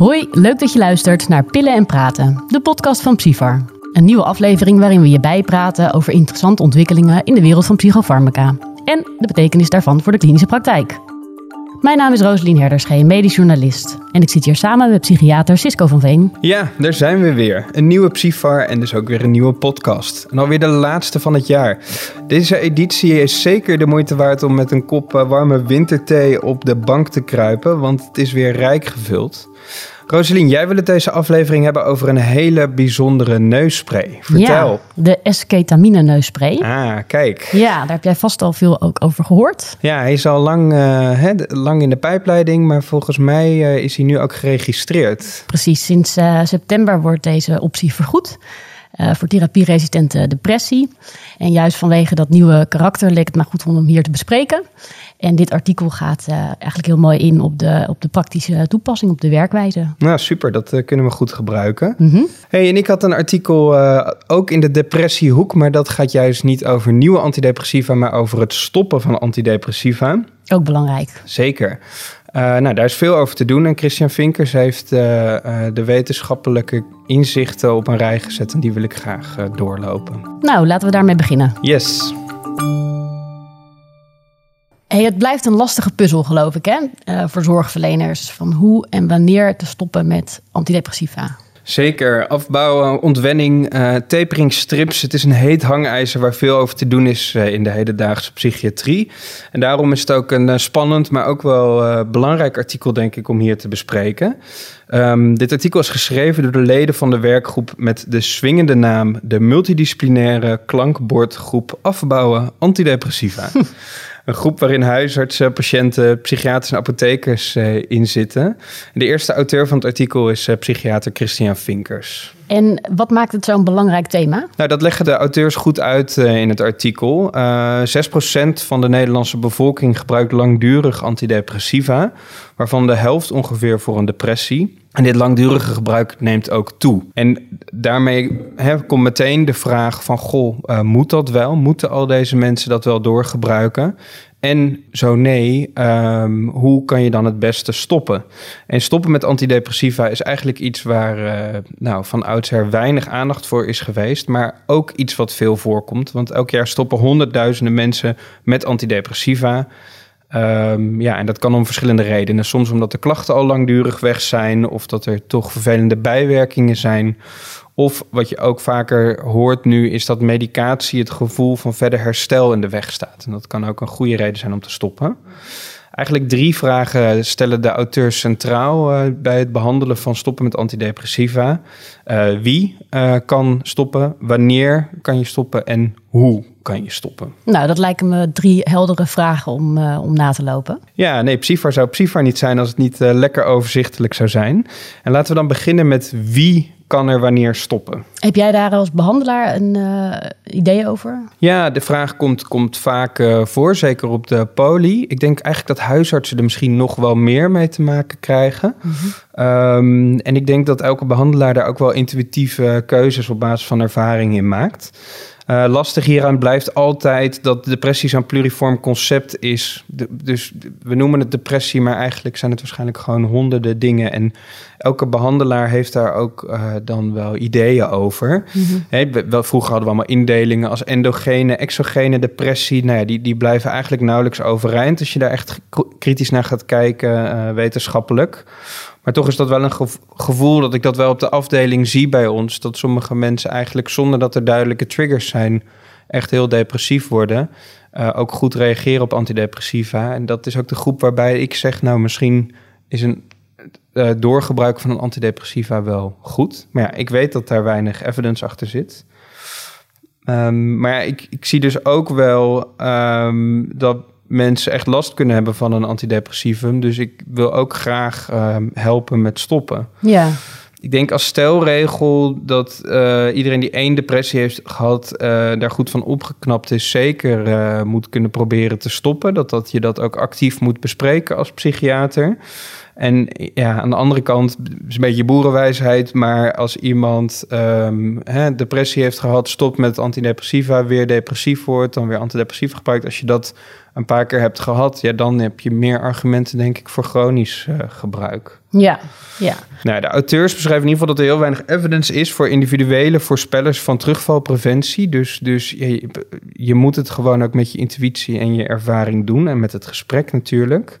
Hoi, leuk dat je luistert naar Pillen en Praten, de podcast van Psyfar. Een nieuwe aflevering waarin we je bijpraten over interessante ontwikkelingen in de wereld van psychofarmaca en de betekenis daarvan voor de klinische praktijk. Mijn naam is Rosalien Herderschee, medisch journalist. En ik zit hier samen met psychiater Cisco van Veen. Ja, daar zijn we weer. Een nieuwe Psyfar en dus ook weer een nieuwe podcast. En alweer de laatste van het jaar. Deze editie is zeker de moeite waard om met een kop eh, warme winterthee op de bank te kruipen, want het is weer rijk gevuld. Rosalien, jij wil het deze aflevering hebben over een hele bijzondere neusspray. Vertel. Ja, de esketamine neusspray. Ah, kijk. Ja, daar heb jij vast al veel ook over gehoord. Ja, hij is al lang, uh, hè, lang in de pijpleiding, maar volgens mij uh, is hij nu ook geregistreerd. Precies, sinds uh, september wordt deze optie vergoed. Uh, voor therapieresistente depressie. En juist vanwege dat nieuwe karakter leek het maar goed om hem hier te bespreken. En dit artikel gaat uh, eigenlijk heel mooi in op de, op de praktische toepassing, op de werkwijze. Nou, super, dat uh, kunnen we goed gebruiken. Mm -hmm. hey, en ik had een artikel ook in de depressiehoek, maar dat gaat juist niet over nieuwe antidepressiva, maar over het stoppen van antidepressiva. Ook belangrijk. Zeker. Uh, nou, daar is veel over te doen. En Christian Vinkers heeft uh, uh, de wetenschappelijke inzichten op een rij gezet. En die wil ik graag doorlopen. Nou, laten we daarmee beginnen. Yes. Hey, het blijft een lastige puzzel, geloof ik, hè? voor zorgverleners. Van hoe en wanneer te stoppen met antidepressiva. Zeker. Afbouwen, ontwenning, uh, tapering, strips. Het is een heet hangijzer waar veel over te doen is uh, in de hedendaagse psychiatrie. En daarom is het ook een spannend, maar ook wel belangrijk artikel, denk ik, om hier te bespreken. Um, dit artikel is geschreven door de leden van de werkgroep met de swingende naam de multidisciplinaire klankbordgroep afbouwen antidepressiva. Een groep waarin huisartsen, patiënten, psychiaters en apothekers uh, in zitten. De eerste auteur van het artikel is uh, psychiater Christian Vinkers. En wat maakt het zo'n belangrijk thema? Nou, dat leggen de auteurs goed uit uh, in het artikel. Uh, 6% van de Nederlandse bevolking gebruikt langdurig antidepressiva, waarvan de helft ongeveer voor een depressie. En dit langdurige gebruik neemt ook toe. En daarmee komt meteen de vraag van, goh, uh, moet dat wel? Moeten al deze mensen dat wel doorgebruiken? En zo nee, um, hoe kan je dan het beste stoppen? En stoppen met antidepressiva is eigenlijk iets waar uh, nou, van oudsher weinig aandacht voor is geweest, maar ook iets wat veel voorkomt. Want elk jaar stoppen honderdduizenden mensen met antidepressiva. Um, ja, en dat kan om verschillende redenen. Soms omdat de klachten al langdurig weg zijn, of dat er toch vervelende bijwerkingen zijn. Of wat je ook vaker hoort nu, is dat medicatie het gevoel van verder herstel in de weg staat. En dat kan ook een goede reden zijn om te stoppen. Eigenlijk drie vragen stellen de auteurs centraal uh, bij het behandelen van stoppen met antidepressiva. Uh, wie uh, kan stoppen, wanneer kan je stoppen en hoe kan je stoppen? Nou, dat lijken me drie heldere vragen om, om na te lopen. Ja, nee, Psyfar zou Psyfar niet zijn als het niet lekker overzichtelijk zou zijn. En laten we dan beginnen met wie kan er wanneer stoppen. Heb jij daar als behandelaar een uh, idee over? Ja, de vraag komt, komt vaak uh, voor, zeker op de poli. Ik denk eigenlijk dat huisartsen er misschien nog wel meer mee te maken krijgen. Mm -hmm. um, en ik denk dat elke behandelaar daar ook wel intuïtieve keuzes op basis van ervaring in maakt. Uh, lastig hieraan blijft altijd dat depressie zo'n pluriform concept is. De, dus we noemen het depressie, maar eigenlijk zijn het waarschijnlijk gewoon honderden dingen. En elke behandelaar heeft daar ook uh, dan wel ideeën over. Wel, vroeger hadden we allemaal indelingen als endogene, exogene depressie. Nou ja, die, die blijven eigenlijk nauwelijks overeind als je daar echt kritisch naar gaat kijken, uh, wetenschappelijk. Maar toch is dat wel een gevoel dat ik dat wel op de afdeling zie bij ons. Dat sommige mensen eigenlijk zonder dat er duidelijke triggers zijn, echt heel depressief worden. Uh, ook goed reageren op antidepressiva. En dat is ook de groep waarbij ik zeg, nou misschien is een uh, doorgebruik van een antidepressiva wel goed. Maar ja, ik weet dat daar weinig evidence achter zit. Um, maar ik, ik zie dus ook wel um, dat mensen echt last kunnen hebben van een antidepressivum. Dus ik wil ook graag uh, helpen met stoppen. Ja. Ik denk als stelregel dat uh, iedereen die één depressie heeft gehad, uh, daar goed van opgeknapt is, zeker uh, moet kunnen proberen te stoppen. Dat, dat je dat ook actief moet bespreken als psychiater. En ja, aan de andere kant is een beetje boerenwijsheid, maar als iemand um, hè, depressie heeft gehad, stopt met antidepressiva, weer depressief wordt, dan weer antidepressief gebruikt. Als je dat een paar keer hebt gehad, ja, dan heb je meer argumenten, denk ik, voor chronisch uh, gebruik. Ja, ja. Nou, de auteurs beschrijven in ieder geval dat er heel weinig evidence is voor individuele voorspellers van terugvalpreventie. Dus, dus je, je moet het gewoon ook met je intuïtie en je ervaring doen en met het gesprek natuurlijk.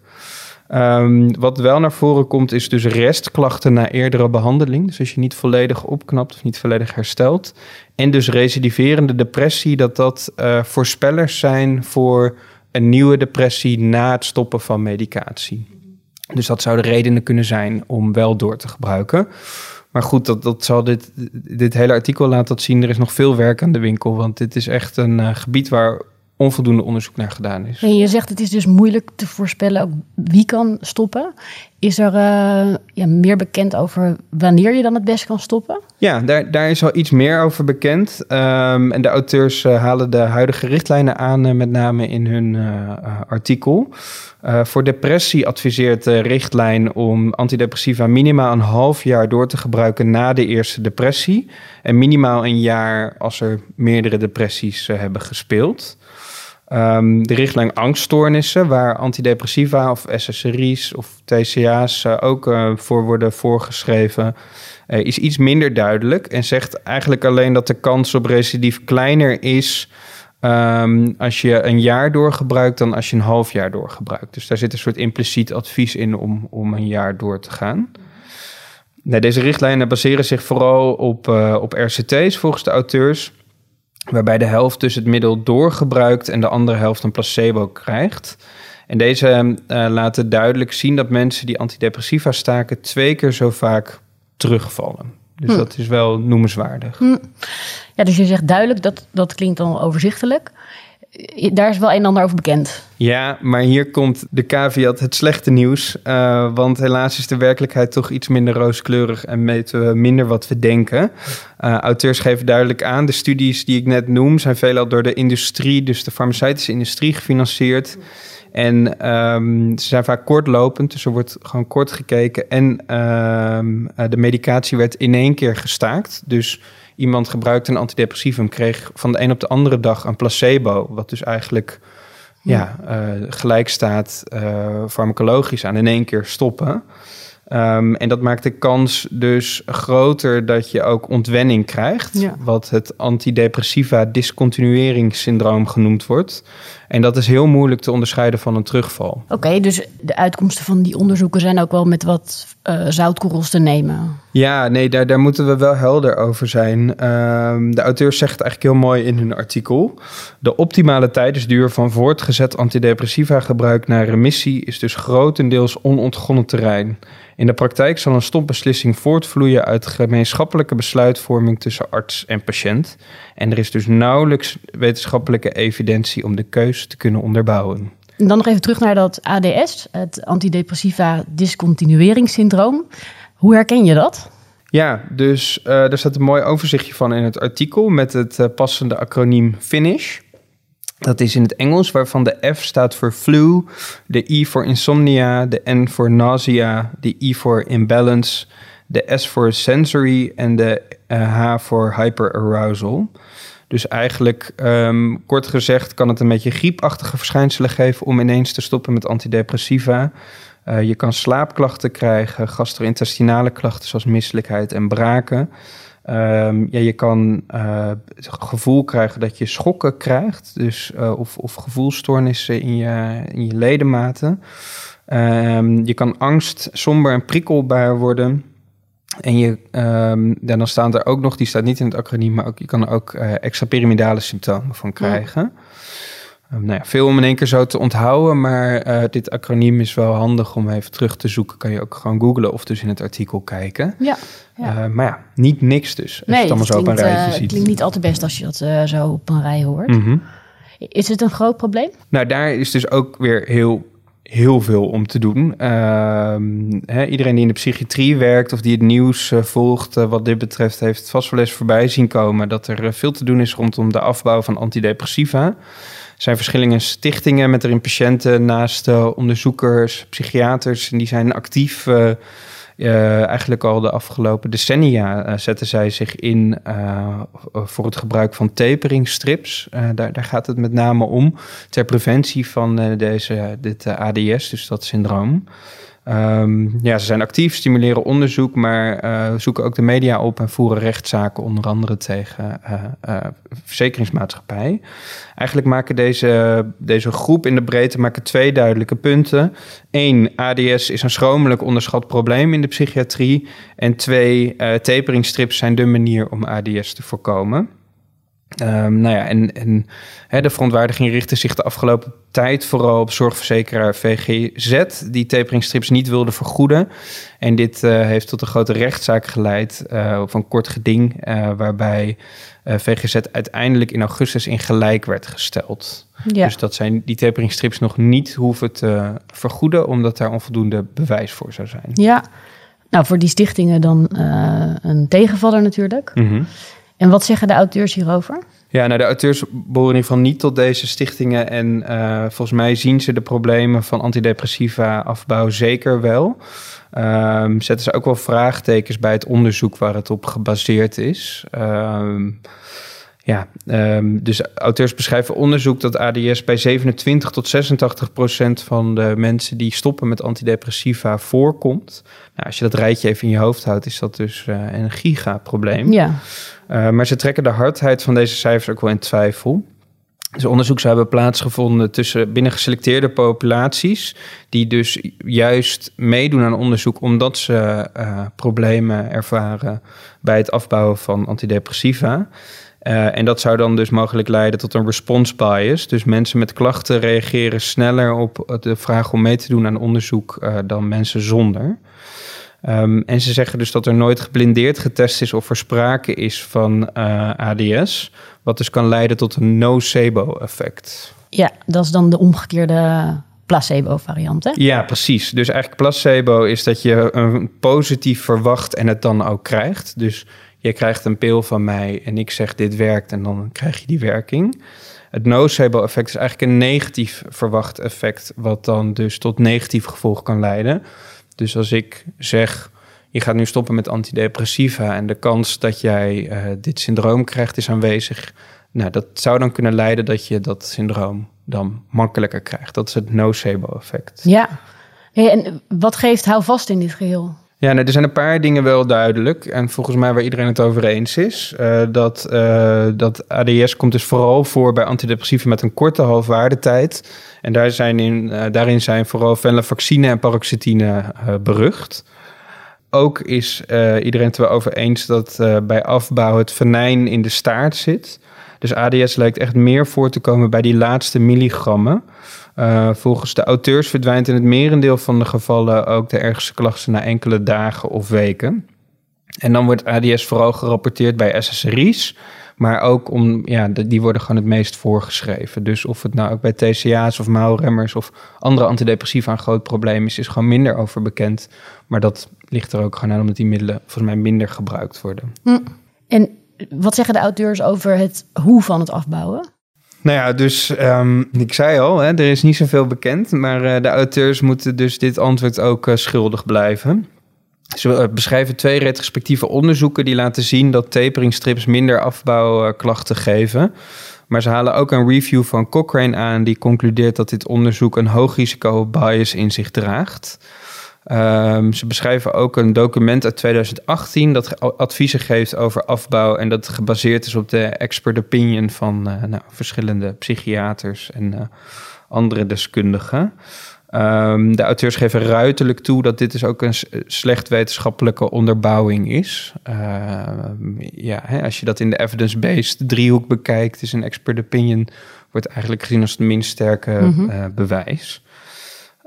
Um, wat wel naar voren komt, is dus restklachten na eerdere behandeling. Dus als je niet volledig opknapt of niet volledig herstelt. En dus recidiverende depressie, dat dat uh, voorspellers zijn voor een nieuwe depressie na het stoppen van medicatie. Dus dat zouden redenen kunnen zijn om wel door te gebruiken. Maar goed, dat, dat zal dit, dit hele artikel laten dat zien. Er is nog veel werk aan de winkel. Want dit is echt een uh, gebied waar onvoldoende onderzoek naar gedaan is. En je zegt het is dus moeilijk te voorspellen ook wie kan stoppen. Is er uh, ja, meer bekend over wanneer je dan het best kan stoppen? Ja, daar, daar is al iets meer over bekend. Um, en de auteurs uh, halen de huidige richtlijnen aan, uh, met name in hun artikel. voor depressie adviseert de richtlijn om antidepressiva minimaal een half jaar door te gebruiken na de eerste depressie. En minimaal een jaar als er meerdere depressies hebben gespeeld. Um, de richtlijn angststoornissen, waar antidepressiva of SSRI's of TCA's uh, ook uh, voor worden voorgeschreven, uh, is iets minder duidelijk en zegt eigenlijk alleen dat de kans op recidief kleiner is um, als je een jaar doorgebruikt dan als je een half jaar doorgebruikt. Dus daar zit een soort impliciet advies in om, om een jaar door te gaan. Deze richtlijnen baseren zich vooral op, op RCT's volgens de auteurs waarbij de helft dus het middel doorgebruikt en de andere helft een placebo krijgt. En deze uh, laten duidelijk zien dat mensen die antidepressiva staken twee keer zo vaak terugvallen. Dus hm. dat is wel noemenswaardig. Hm. Ja, dus je zegt duidelijk, dat, dat klinkt dan overzichtelijk daar is wel een en ander over bekend. Ja, maar hier komt de caveat, het slechte nieuws. Uh, want helaas is de werkelijkheid toch iets minder rooskleurig en meten we minder wat we denken. Uh, auteurs geven duidelijk aan, de studies die ik net noem zijn veelal door de industrie, dus de farmaceutische industrie, gefinancierd. En um, ze zijn vaak kortlopend, dus er wordt gewoon kort gekeken. En um, de medicatie werd in één keer gestaakt. Dus iemand gebruikte een antidepressivum, kreeg van de een op de andere dag een placebo, wat dus eigenlijk ja, uh, gelijk staat uh, farmacologisch aan in één keer stoppen. Um, en dat maakt de kans dus groter dat je ook ontwenning krijgt, ja. wat het antidepressiva discontinueringssyndroom genoemd wordt. En dat is heel moeilijk te onderscheiden van een terugval. Oké, dus de uitkomsten van die onderzoeken zijn ook wel met wat uh, zoutkorrels te nemen. Ja, nee, daar, daar moeten we wel helder over zijn. Um, de auteurs zegt het eigenlijk heel mooi in hun artikel. De optimale tijdsduur van voortgezet antidepressiva gebruik naar remissie is dus grotendeels onontgonnen terrein. In de praktijk zal een stopbeslissing voortvloeien uit gemeenschappelijke besluitvorming tussen arts en patiënt. En er is dus nauwelijks wetenschappelijke evidentie om de keuze te kunnen onderbouwen. En dan nog even terug naar dat ADS, het antidepressiva discontinueringssyndroom. Hoe herken je dat? Ja, dus uh, er staat een mooi overzichtje van in het artikel met het uh, passende acroniem FINISH. Dat is in het Engels, waarvan de F staat voor flu, de I voor insomnia, de N voor nausea, de I voor imbalance, de S voor sensory en de uh, H voor hyperarousal. Dus eigenlijk, um, kort gezegd, kan het een beetje griepachtige verschijnselen geven om ineens te stoppen met antidepressiva. Uh, je kan slaapklachten krijgen, gastrointestinale klachten zoals misselijkheid en braken. Um, ja, je kan het gevoel krijgen dat je schokken krijgt, dus, uh, of, of gevoelstoornissen in je, in je ledematen. Um, je kan angst, somber en prikkelbaar worden. En je, um, dan staan er ook nog, die staat niet in het acroniem, maar ook, je kan er ook uh, extrapyramidale symptomen van krijgen. Ja. Um, nou ja, veel om in één keer zo te onthouden, maar uh, dit acroniem is wel handig om even terug te zoeken. Kan je ook gewoon googlen of dus in het artikel kijken. Ja. ja. Uh, maar ja, niet niks dus. Als nee, je het allemaal zo op een rijtje ziet. Het klinkt niet al te best als je dat zo op een rij hoort. Mm -hmm. Is het een groot probleem? Nou, daar is dus ook weer heel heel veel om te doen. Uh, hè, iedereen die in de psychiatrie werkt of die het nieuws uh, volgt uh, wat dit betreft, heeft vast wel eens voorbij zien komen dat er veel te doen is rondom de afbouw van antidepressiva. zijn verschillende stichtingen met erin patiënten naast onderzoekers, psychiaters. En die zijn actief uh, eigenlijk al de afgelopen decennia uh, zetten zij zich in uh, voor het gebruik van taperingstrips. daar, daar gaat het met name om ter preventie van deze, dit ADS, dus dat syndroom. Um, ja, ze zijn actief, stimuleren onderzoek, maar uh, zoeken ook de media op en voeren rechtszaken, onder andere tegen uh, uh, verzekeringsmaatschappij. Eigenlijk maken deze, deze groep in de breedte maken twee duidelijke punten. Eén, ADS is een schromelijk onderschat probleem in de psychiatrie. En twee, taperingstrips zijn de manier om ADS te voorkomen. Um, nou ja, en, en hè, de verontwaardiging richtte zich de afgelopen tijd vooral op zorgverzekeraar VGZ, die taperingstrips niet wilde vergoeden. En dit uh, heeft tot een grote rechtszaak geleid, uh, of een kort geding, uh, waarbij VGZ uiteindelijk in augustus in gelijk werd gesteld. Ja. Dus dat zijn die taperingstrips nog niet hoeven te vergoeden, omdat daar onvoldoende bewijs voor zou zijn. Ja, nou voor die stichtingen dan een tegenvaller natuurlijk. Mm -hmm. En wat zeggen de auteurs hierover? Ja, nou, de auteurs behoren in ieder geval niet tot deze stichtingen. En uh, volgens mij zien ze de problemen van antidepressiva afbouw zeker wel. Um, zetten ze ook wel vraagtekens bij het onderzoek waar het op gebaseerd is. Um, ja, um, dus auteurs beschrijven onderzoek dat ADS bij 27 tot 86 procent van de mensen die stoppen met antidepressiva voorkomt. Nou, als je dat rijtje even in je hoofd houdt, is dat dus uh, een gigaprobleem. Ja. Uh, maar ze trekken de hardheid van deze cijfers ook wel in twijfel. Dus onderzoek zou hebben plaatsgevonden tussen binnen geselecteerde populaties, die dus juist meedoen aan onderzoek omdat ze uh, problemen ervaren bij het afbouwen van antidepressiva. Uh, en dat zou dan dus mogelijk leiden tot een response bias. Dus mensen met klachten reageren sneller op de vraag om mee te doen aan onderzoek dan mensen zonder. Um, en ze zeggen dus dat er nooit geblindeerd getest is of er sprake is van uh, ADS, wat dus kan leiden tot een nocebo-effect. Ja, dat is dan de omgekeerde placebo-variant, hè? Ja, precies. Dus eigenlijk placebo is dat je een positief verwacht en het dan ook krijgt. Dus je krijgt een pil van mij en ik zeg dit werkt en dan krijg je die werking. Het nocebo-effect is eigenlijk een negatief verwacht effect, wat dan dus tot negatief gevolg kan leiden. Dus als ik zeg, je gaat nu stoppen met antidepressiva en de kans dat jij uh, dit syndroom krijgt is aanwezig. Nou, dat zou dan kunnen leiden dat je dat syndroom dan makkelijker krijgt. Dat is het nocebo-effect. Ja. En wat geeft houvast in dit geheel? Ja, er zijn een paar dingen wel duidelijk. En volgens mij waar iedereen het over eens is. Uh, dat, uh, dat ADS komt dus vooral voor bij antidepressieven met een korte halfwaardetijd. En daar zijn in, uh, daarin zijn vooral venlafaxine en paroxetine berucht. Ook is iedereen het wel over eens dat bij afbouw het venijn in de staart zit. Dus ADS lijkt echt meer voor te komen bij die laatste milligrammen. Uh, volgens de auteurs verdwijnt in het merendeel van de gevallen ook de ergste klachten na enkele dagen of weken. En dan wordt ADS vooral gerapporteerd bij SSRI's, maar ook om, ja, die worden gewoon het meest voorgeschreven. Dus of het nou ook bij TCA's of mouwremmers of andere antidepressiva een groot probleem is, is gewoon minder over bekend. Maar dat ligt er ook gewoon aan omdat die middelen volgens mij minder gebruikt worden. Hm. En wat zeggen de auteurs over het hoe van het afbouwen? Nou ja, dus um, ik zei al, hè, er is niet zoveel bekend, maar uh, de auteurs moeten dus dit antwoord ook uh, schuldig blijven. Ze uh, beschrijven twee retrospectieve onderzoeken die laten zien dat taperingstrips minder afbouwklachten geven. Maar ze halen ook een review van Cochrane aan die concludeert dat dit onderzoek een hoog risico bias in zich draagt. Um, ze beschrijven ook een document uit 2018 dat adviezen geeft over afbouw en dat gebaseerd is op de expert opinion van uh, nou, verschillende psychiaters en uh, andere deskundigen. Um, de auteurs geven ruiterlijk toe dat dit dus ook een slecht wetenschappelijke onderbouwing is. Uh, ja, hè, als je dat in de evidence-based driehoek bekijkt, is een expert opinion wordt eigenlijk gezien als het minst sterke mm -hmm. bewijs.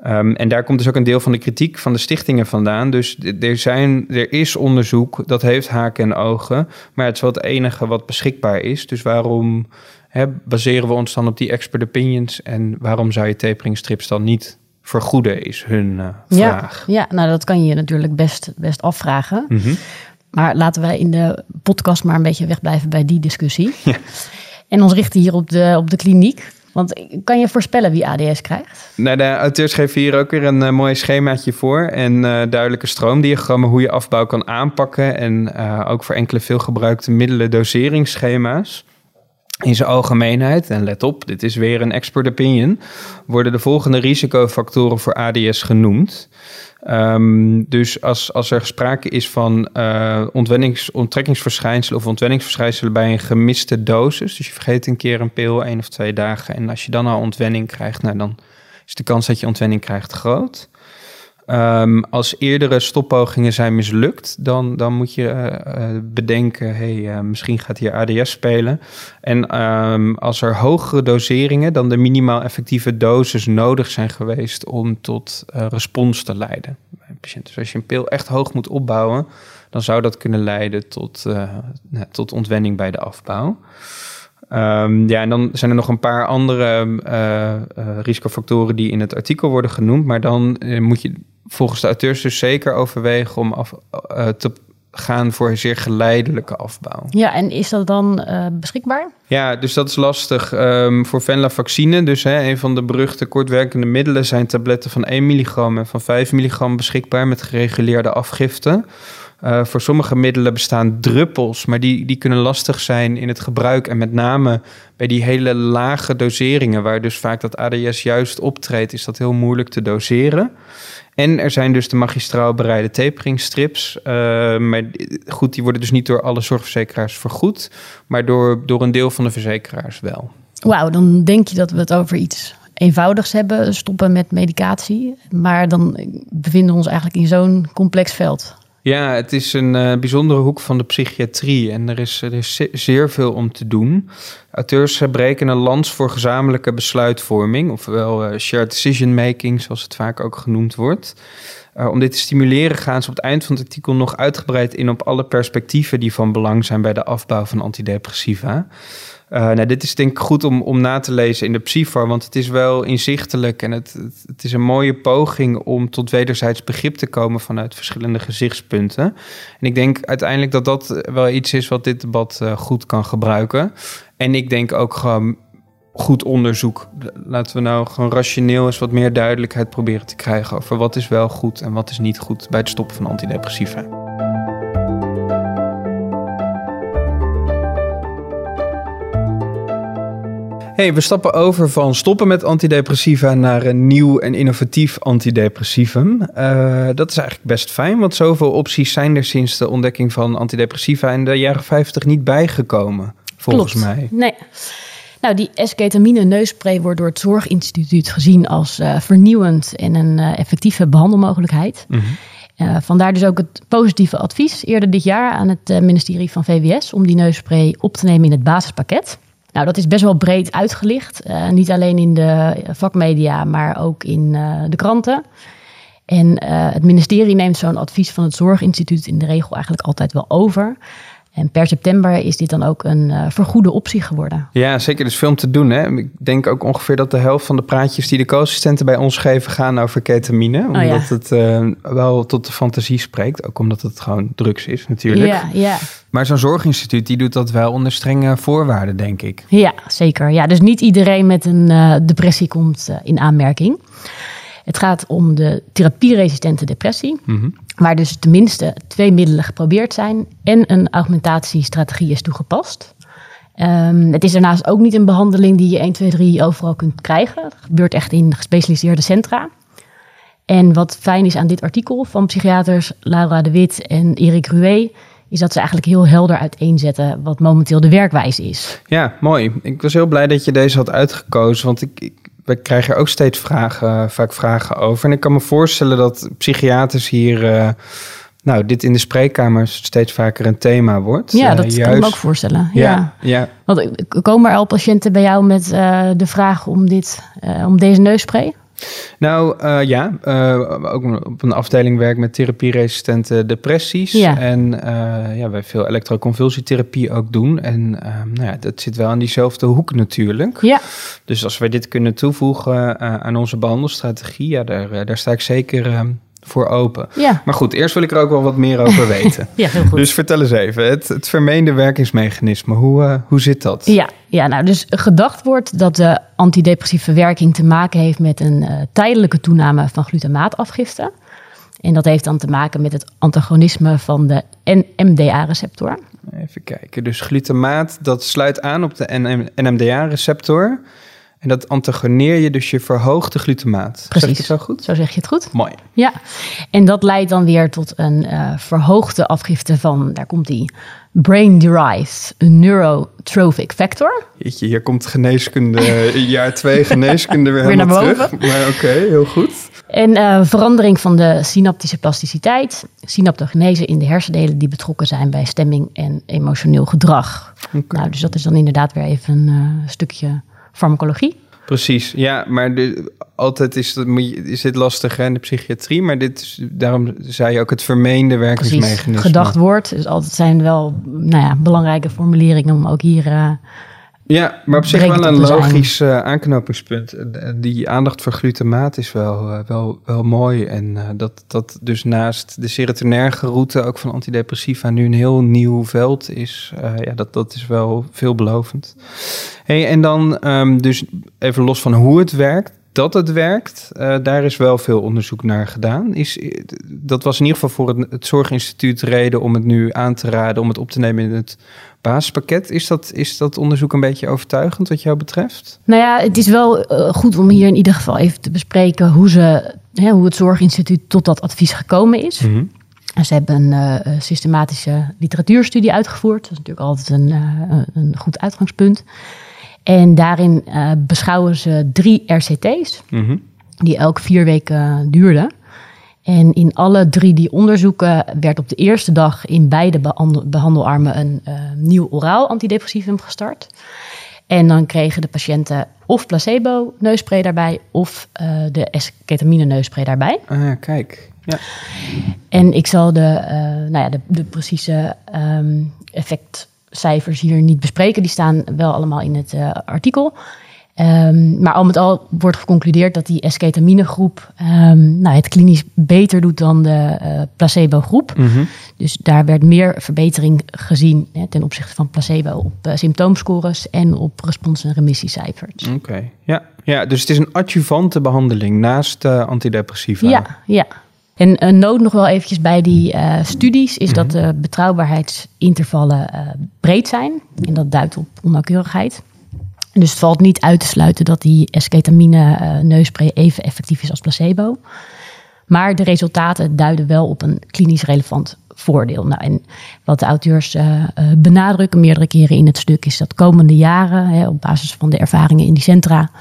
Um, en daar komt dus ook een deel van de kritiek van de stichtingen vandaan. Dus er, zijn, er is onderzoek, dat heeft haken en ogen. Maar het is wel het enige wat beschikbaar is. Dus waarom hè, baseren we ons dan op die expert opinions? En waarom zou je taperingstrips dan niet vergoeden, is hun uh, vraag. Ja, nou dat kan je je natuurlijk best, best afvragen. Mm -hmm. Maar laten wij in de podcast maar een beetje wegblijven bij die discussie. Ja. En ons richten hier op de, op de kliniek. Want kan je voorspellen wie ADS krijgt? Nou, de auteurs geven hier ook weer een mooi schemaatje voor. En duidelijke stroomdiagrammen hoe je afbouw kan aanpakken. En ook voor enkele veelgebruikte middelen doseringsschema's. In zijn algemeenheid, en let op, dit is weer een expert opinion, worden de volgende risicofactoren voor ADS genoemd. Um, dus als, als er sprake is van uh, onttrekkingsverschijnselen of ontwenningsverschijnselen bij een gemiste dosis, dus je vergeet een keer een pil, één of twee dagen, en als je dan al ontwenning krijgt, nou, dan is de kans dat je ontwenning krijgt groot. Um, als eerdere stoppogingen zijn mislukt, dan, dan moet je uh, bedenken: hey, uh, misschien gaat hier ADS spelen. En um, als er hogere doseringen dan de minimaal effectieve dosis nodig zijn geweest om tot respons te leiden bij een patiënt. Dus als je een pil echt hoog moet opbouwen, dan zou dat kunnen leiden tot, tot ontwenning bij de afbouw. Um, ja, en dan zijn er nog een paar andere risicofactoren die in het artikel worden genoemd. Maar dan moet je volgens de auteurs dus zeker overwegen om af, te gaan voor een zeer geleidelijke afbouw. Ja, en is dat dan beschikbaar? Ja, dus dat is lastig. Um, voor venlafaxine, dus hè, een van de beruchte kortwerkende middelen, zijn tabletten van 1 milligram en van 5 milligram beschikbaar met gereguleerde afgifte. Uh, voor sommige middelen bestaan druppels, maar die, die kunnen lastig zijn in het gebruik. En met name bij die hele lage doseringen, waar dus vaak dat ADS juist optreedt, is dat heel moeilijk te doseren. En er zijn dus de magistraal bereide taperingstrips. Uh, maar goed, die worden dus niet door alle zorgverzekeraars vergoed, maar door, door een deel van de verzekeraars wel. Wauw, dan denk je dat we het over iets eenvoudigs hebben, stoppen met medicatie. Maar dan bevinden we ons eigenlijk in zo'n complex veld. Ja, het is een uh, bijzondere hoek van de psychiatrie en er is, er is zeer veel om te doen. Auteurs breken een lans voor gezamenlijke besluitvorming, ofwel uh, shared decision making, zoals het vaak ook genoemd wordt. Uh, om dit te stimuleren gaan ze op het eind van het artikel nog uitgebreid in op alle perspectieven die van belang zijn bij de afbouw van antidepressiva. Uh, nou, dit is denk ik goed om, om na te lezen in de Psyfar, want het is wel inzichtelijk en het, het, is een mooie poging om tot wederzijds begrip te komen vanuit verschillende gezichtspunten. En ik denk uiteindelijk dat dat wel iets is wat dit debat goed kan gebruiken. En ik denk ook gewoon goed onderzoek. Laten we nou gewoon rationeel eens wat meer duidelijkheid proberen te krijgen over wat is wel goed en wat is niet goed bij het stoppen van antidepressiva. Hey, we stappen over van stoppen met antidepressiva naar een nieuw en innovatief antidepressivum. Uh, dat is eigenlijk best fijn, want zoveel opties zijn er sinds de ontdekking van antidepressiva in de jaren 50 niet bijgekomen, volgens mij. Nee. Nou, die esketamine neusspray wordt door het Zorginstituut gezien als uh, vernieuwend en een uh, effectieve behandelmogelijkheid. Mm -hmm. vandaar dus ook het positieve advies eerder dit jaar aan het ministerie van VWS om die neusspray op te nemen in het basispakket. Nou, dat is best wel breed uitgelicht. Niet alleen in de vakmedia, maar ook in de kranten. En het ministerie neemt zo'n advies van het Zorginstituut in de regel eigenlijk altijd wel over. En per september is dit dan ook een uh, vergoede optie geworden. Ja, zeker. Er is veel om te doen. Hè? Ik denk ook ongeveer dat de helft van de praatjes die de co-assistenten bij ons geven gaan over ketamine. Omdat oh, ja. het uh, wel tot de fantasie spreekt. Ook omdat het gewoon drugs is natuurlijk. Ja, ja. Maar zo'n zorginstituut die doet dat wel onder strenge voorwaarden, denk ik. Ja, zeker. Ja, dus niet iedereen met een uh, depressie komt in aanmerking. Het gaat om de therapieresistente depressie, mm -hmm. waar dus tenminste twee middelen geprobeerd zijn en een augmentatiestrategie is toegepast. Um, het is daarnaast ook niet een behandeling die je 1, 2, 3 overal kunt krijgen. Het gebeurt echt in gespecialiseerde centra. En wat fijn is aan dit artikel van psychiaters Laura de Wit en Erik Rué, is dat ze eigenlijk heel helder uiteenzetten wat momenteel de werkwijze is. Ja, mooi. Ik was heel blij dat je deze had uitgekozen, want ik, ik we krijgen er ook steeds vragen, vaak vragen over. En ik kan me voorstellen dat psychiaters hier, uh, nou, dit in de spreekkamer steeds vaker een thema wordt. Ja, dat uh, juist... kan ik me ook voorstellen. Ja, ja. ja. Want komen er al patiënten bij jou met uh, de vraag om, dit, om deze neusspray? Nou uh, ja, uh, ook op een afdeling werk met therapieresistente depressies. Ja. En uh, ja, wij veel elektroconvulsietherapie ook doen. En nou ja, dat zit wel aan diezelfde hoek natuurlijk. Ja. Dus als wij dit kunnen toevoegen aan onze behandelstrategie, ja, daar, daar sta ik zeker voor open. Ja. Maar goed, eerst wil ik er ook wel wat meer over weten. Ja, heel goed. Dus vertel eens even, het, het vermeende werkingsmechanisme, hoe, uh, hoe zit dat? Ja, ja, nou dus gedacht wordt dat de antidepressieve werking te maken heeft met een uh, tijdelijke toename van glutamaatafgifte. En dat heeft dan te maken met het antagonisme van de NMDA-receptor. Even kijken, dus glutamaat dat sluit aan op de NMDA-receptor. En dat antagoneer je, dus je verhoogt de glutamaat. Precies. Zeg zo goed? Zo zeg je het goed. Mooi. Ja, en dat leidt dan weer tot een uh, verhoogde afgifte van, daar komt die, brain-derived neurotrophic factor. Jeetje, hier komt geneeskunde, jaar twee geneeskunde weer, weer helemaal naar boven. terug. Maar oké, okay, heel goed. En uh, verandering van de synaptische plasticiteit, synaptogenese in de hersendelen die betrokken zijn bij stemming en emotioneel gedrag. Okay. Nou, dus dat is dan inderdaad weer even een uh, stukje farmacologie. Precies, ja, maar de, altijd is, dat, is dit lastig hè, in de psychiatrie, maar dit is, daarom zei je ook het vermeende werkingsmechanisme. Precies, gedacht wordt, dus altijd zijn wel nou ja, belangrijke formuleringen om ook hier... Uh, ja, maar op zich wel een logisch uh, aanknopingspunt. Die aandacht voor glutamaat is wel, uh, wel, wel mooi. En uh, dat, dat dus naast de serotonerge route ook van antidepressiva nu een heel nieuw veld is. ja, dat, dat is wel veelbelovend. Hey, en dan um, dus even los van hoe het werkt. Dat het werkt, daar is wel veel onderzoek naar gedaan. Is, dat was in ieder geval voor het, het Zorginstituut reden om het nu aan te raden, om het op te nemen in het basispakket. Is dat, is dat onderzoek een beetje overtuigend wat jou betreft? Nou ja, het is wel uh, goed om hier in ieder geval even te bespreken hoe, ze, hè, hoe het Zorginstituut tot dat advies gekomen is. Mm -hmm. Ze hebben een uh, systematische literatuurstudie uitgevoerd. Dat is natuurlijk altijd een, uh, een goed uitgangspunt. En daarin beschouwen ze drie RCT's, mm -hmm. die elk vier weken duurden. En in alle drie die onderzoeken werd op de eerste dag in beide behandelarmen een uh, nieuw oraal antidepressivum gestart. En dan kregen de patiënten of placebo neusspray daarbij of uh, de esketamine neusspray daarbij. Ah, kijk. Ja. En ik zal de, uh, nou ja, de, de precieze um, effectcijfers hier niet bespreken. Die staan wel allemaal in het artikel. Um, maar al met al wordt geconcludeerd dat die esketamine-groep um, nou, het klinisch beter doet dan de uh, placebo-groep. Mm -hmm. Dus daar werd meer verbetering gezien hè, ten opzichte van placebo op uh, symptoomscores en op respons- en remissiecijfers. Oké, okay. ja. ja, dus het is een adjuvante behandeling naast uh, antidepressiva. Ja, ja. En een noot nog wel eventjes bij die uh, studies is mm -hmm. dat de betrouwbaarheidsintervallen breed zijn. En dat duidt op onnauwkeurigheid. Dus het valt niet uit te sluiten dat die esketamine uh, neusspray even effectief is als placebo. Maar de resultaten duiden wel op een klinisch relevant voordeel. Nou, en wat de auteurs uh, uh, benadrukken meerdere keren in het stuk is dat komende jaren, hè, op basis van de ervaringen in die centra,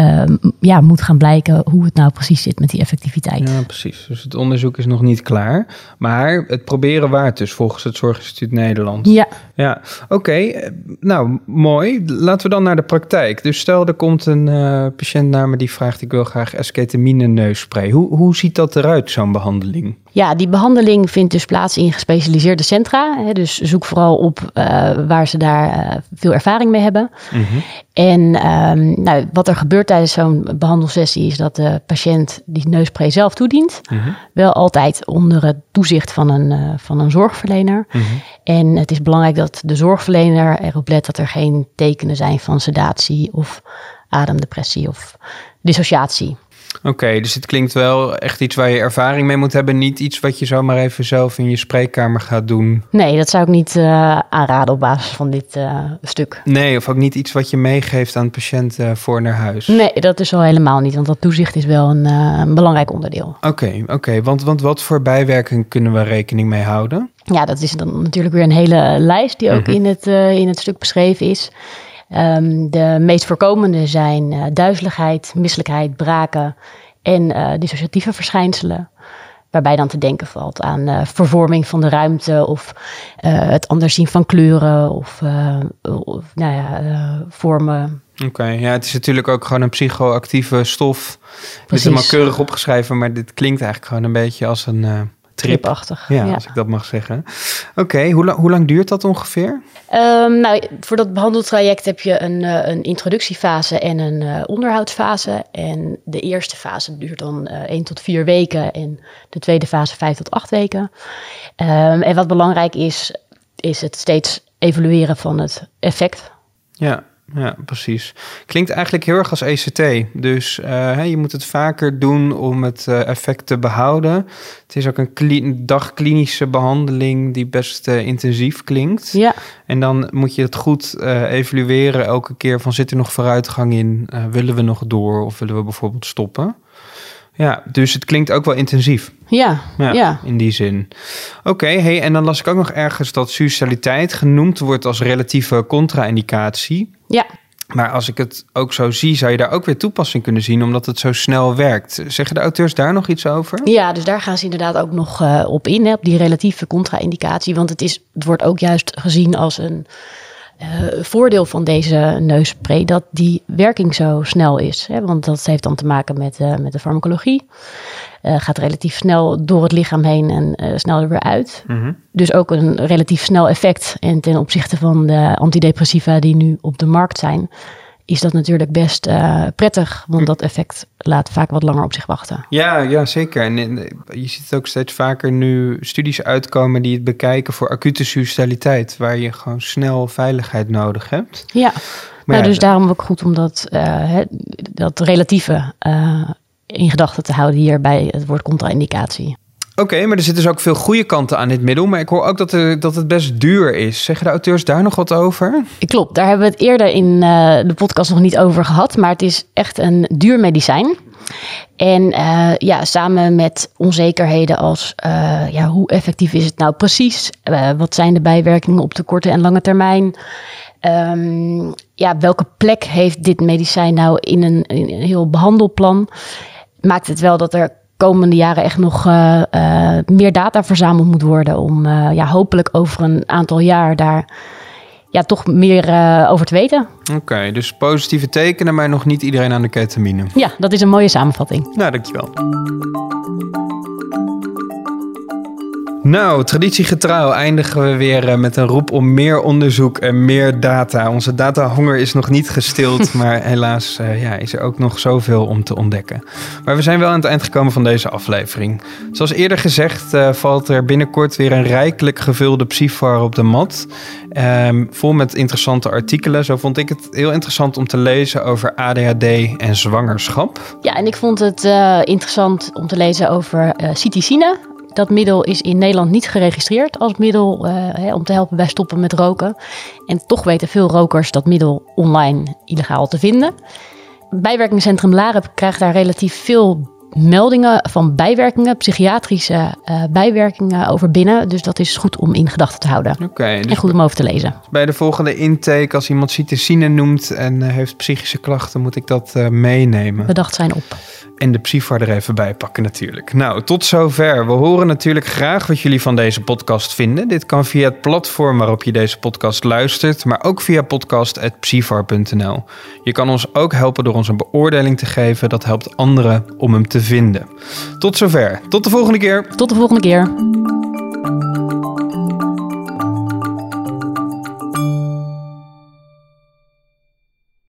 uh, ja, moet gaan blijken hoe het nou precies zit met die effectiviteit. Ja, precies. Dus het onderzoek is nog niet klaar. Maar het proberen waard dus volgens het Zorginstituut Nederland. Ja. Ja, oké. Okay. Nou, mooi. Laten we dan naar de praktijk. Dus stel, er komt een uh, patiënt naar me die vraagt... ik wil graag esketamine neusspray. Hoe, hoe ziet dat eruit, zo'n behandeling? Ja, die behandeling vindt dus plaats in gespecialiseerde centra. Hè, dus zoek vooral op uh, waar ze daar uh, veel ervaring mee hebben. Mm -hmm. En um, nou, wat er gebeurt tijdens zo'n behandelsessie is dat de patiënt die neusspray zelf toedient. Mm -hmm. Wel altijd onder het toezicht van een, uh, van een zorgverlener. Mm -hmm. En het is belangrijk dat de zorgverlener erop let dat er geen tekenen zijn van sedatie of ademdepressie of dissociatie. Oké, okay, dus het klinkt wel echt iets waar je ervaring mee moet hebben. Niet iets wat je zomaar even zelf in je spreekkamer gaat doen. Nee, dat zou ik niet uh, aanraden op basis van dit uh, stuk. Nee, of ook niet iets wat je meegeeft aan de patiënt uh, voor naar huis. Nee, dat is al helemaal niet. Want dat toezicht is wel een, eh, een belangrijk onderdeel. Oké, okay, oké. Okay. Want, want wat voor bijwerking kunnen we rekening mee houden? Ja, dat is dan natuurlijk weer een hele lijst die ook Mhm. in, het, in het stuk beschreven is. Um, de meest voorkomende zijn uh, duizeligheid, misselijkheid, braken en uh, dissociatieve verschijnselen. Waarbij dan te denken valt aan uh, vervorming van de ruimte of het anders zien van kleuren of, of nou ja, vormen. Oké, okay, ja, het is natuurlijk ook gewoon een psychoactieve stof. Het is helemaal keurig opgeschreven, maar dit klinkt eigenlijk gewoon een beetje als een tripachtig. Ja, als ik dat mag zeggen. Oké, hoe, lang hoe lang duurt dat ongeveer? Um, nou, voor dat behandeltraject heb je een, uh, een introductiefase en een uh, onderhoudsfase. En de eerste fase duurt dan uh, 1 tot 4 weken en de tweede fase 5 tot 8 weken. Um, en wat belangrijk is, is het steeds evalueren van het effect. Ja, ja, precies. Klinkt eigenlijk heel erg als ECT. Dus uh, je moet het vaker doen om het uh, effect te behouden. Het is ook een kli dagklinische behandeling die best uh, intensief klinkt. Ja. En dan moet je het goed evalueren elke keer van zit er nog vooruitgang in? willen we nog door of willen we bijvoorbeeld stoppen? Ja, dus het klinkt ook wel intensief. Ja, ja. ja. in die zin. Oké, hey, en dan las ik ook nog ergens dat suicidaliteit genoemd wordt als relatieve contra-indicatie. Ja. Maar als ik het ook zo zie, zou je daar ook weer toepassing kunnen zien, omdat het zo snel werkt. Zeggen de auteurs daar nog iets over? Ja, dus daar gaan ze inderdaad ook nog uh, op in, hè, op die relatieve contra-indicatie. Want het, is, het wordt ook juist gezien als een uh, voordeel van deze neusspray dat die werking zo snel is. Hè? Want dat heeft dan te maken met, uh, met de farmacologie. Uh, gaat relatief snel door het lichaam heen en snel er weer uit. Mm -hmm. Dus ook een relatief snel effect. En ten opzichte van de antidepressiva die nu op de markt zijn, is dat natuurlijk best uh, prettig, want dat effect laat vaak wat langer op zich wachten. Ja, ja zeker. En, en je ziet ook steeds vaker nu studies uitkomen die het bekijken voor acute suicidaliteit, waar je gewoon snel veiligheid nodig hebt. Ja, maar nou, ja, dus daarom ook goed om dat, uh, dat relatieve uh, in gedachten te houden hier bij het woord contra-indicatie. Oké, maar er zitten dus ook veel goede kanten aan dit middel. Maar ik hoor ook dat, er, dat het best duur is. Zeggen de auteurs daar nog wat over? Klopt, daar hebben we het eerder in uh, de podcast nog niet over gehad. Maar het is echt een duur medicijn. En uh, ja, samen met onzekerheden als ja, hoe effectief is het nou precies? wat zijn de bijwerkingen op de korte en lange termijn? Um, ja, welke plek heeft dit medicijn nou in een heel behandelplan? Maakt het wel dat er komende jaren echt nog uh, uh, meer data verzameld moet worden. Om uh, ja, hopelijk over een aantal jaar daar ja, toch meer over te weten. Oké, okay, dus positieve tekenen, maar nog niet iedereen aan de ketamine. Ja, dat is een mooie samenvatting. Nou, dankjewel. Nou, traditiegetrouw eindigen we weer eh, met een roep om meer onderzoek en meer data. Onze datahonger is nog niet gestild, maar helaas uh, ja, is er ook nog zoveel om te ontdekken. Maar we zijn wel aan het eind gekomen van deze aflevering. Zoals eerder gezegd uh, valt er binnenkort weer een rijkelijk gevulde Psyfar op de mat. Um, vol met interessante artikelen. Zo vond ik het heel interessant om te lezen over ADHD en zwangerschap. Ja, en ik vond het uh, interessant om te lezen over uh. Dat middel is in Nederland niet geregistreerd als middel hè, om te helpen bij stoppen met roken. En toch weten veel rokers dat middel online illegaal te vinden. Bijwerkingscentrum Larep krijgt daar relatief veel meldingen van bijwerkingen, psychiatrische uh, bijwerkingen over binnen. Dus dat is goed om in gedachten te houden. Okay, dus en goed om over te lezen. Bij de volgende intake, als iemand cytosine noemt en uh, heeft psychische klachten, moet ik dat uh, meenemen. Bedacht zijn op. En de Psyfar er even bij pakken natuurlijk. Nou, tot zover. We horen natuurlijk graag wat jullie van deze podcast vinden. Dit kan via het platform waarop je deze podcast luistert, maar ook via podcast.psyfar.nl. Je kan ons ook helpen door ons een beoordeling te geven. Dat helpt anderen om hem te vinden. Tot zover. Tot de volgende keer. Tot de volgende keer.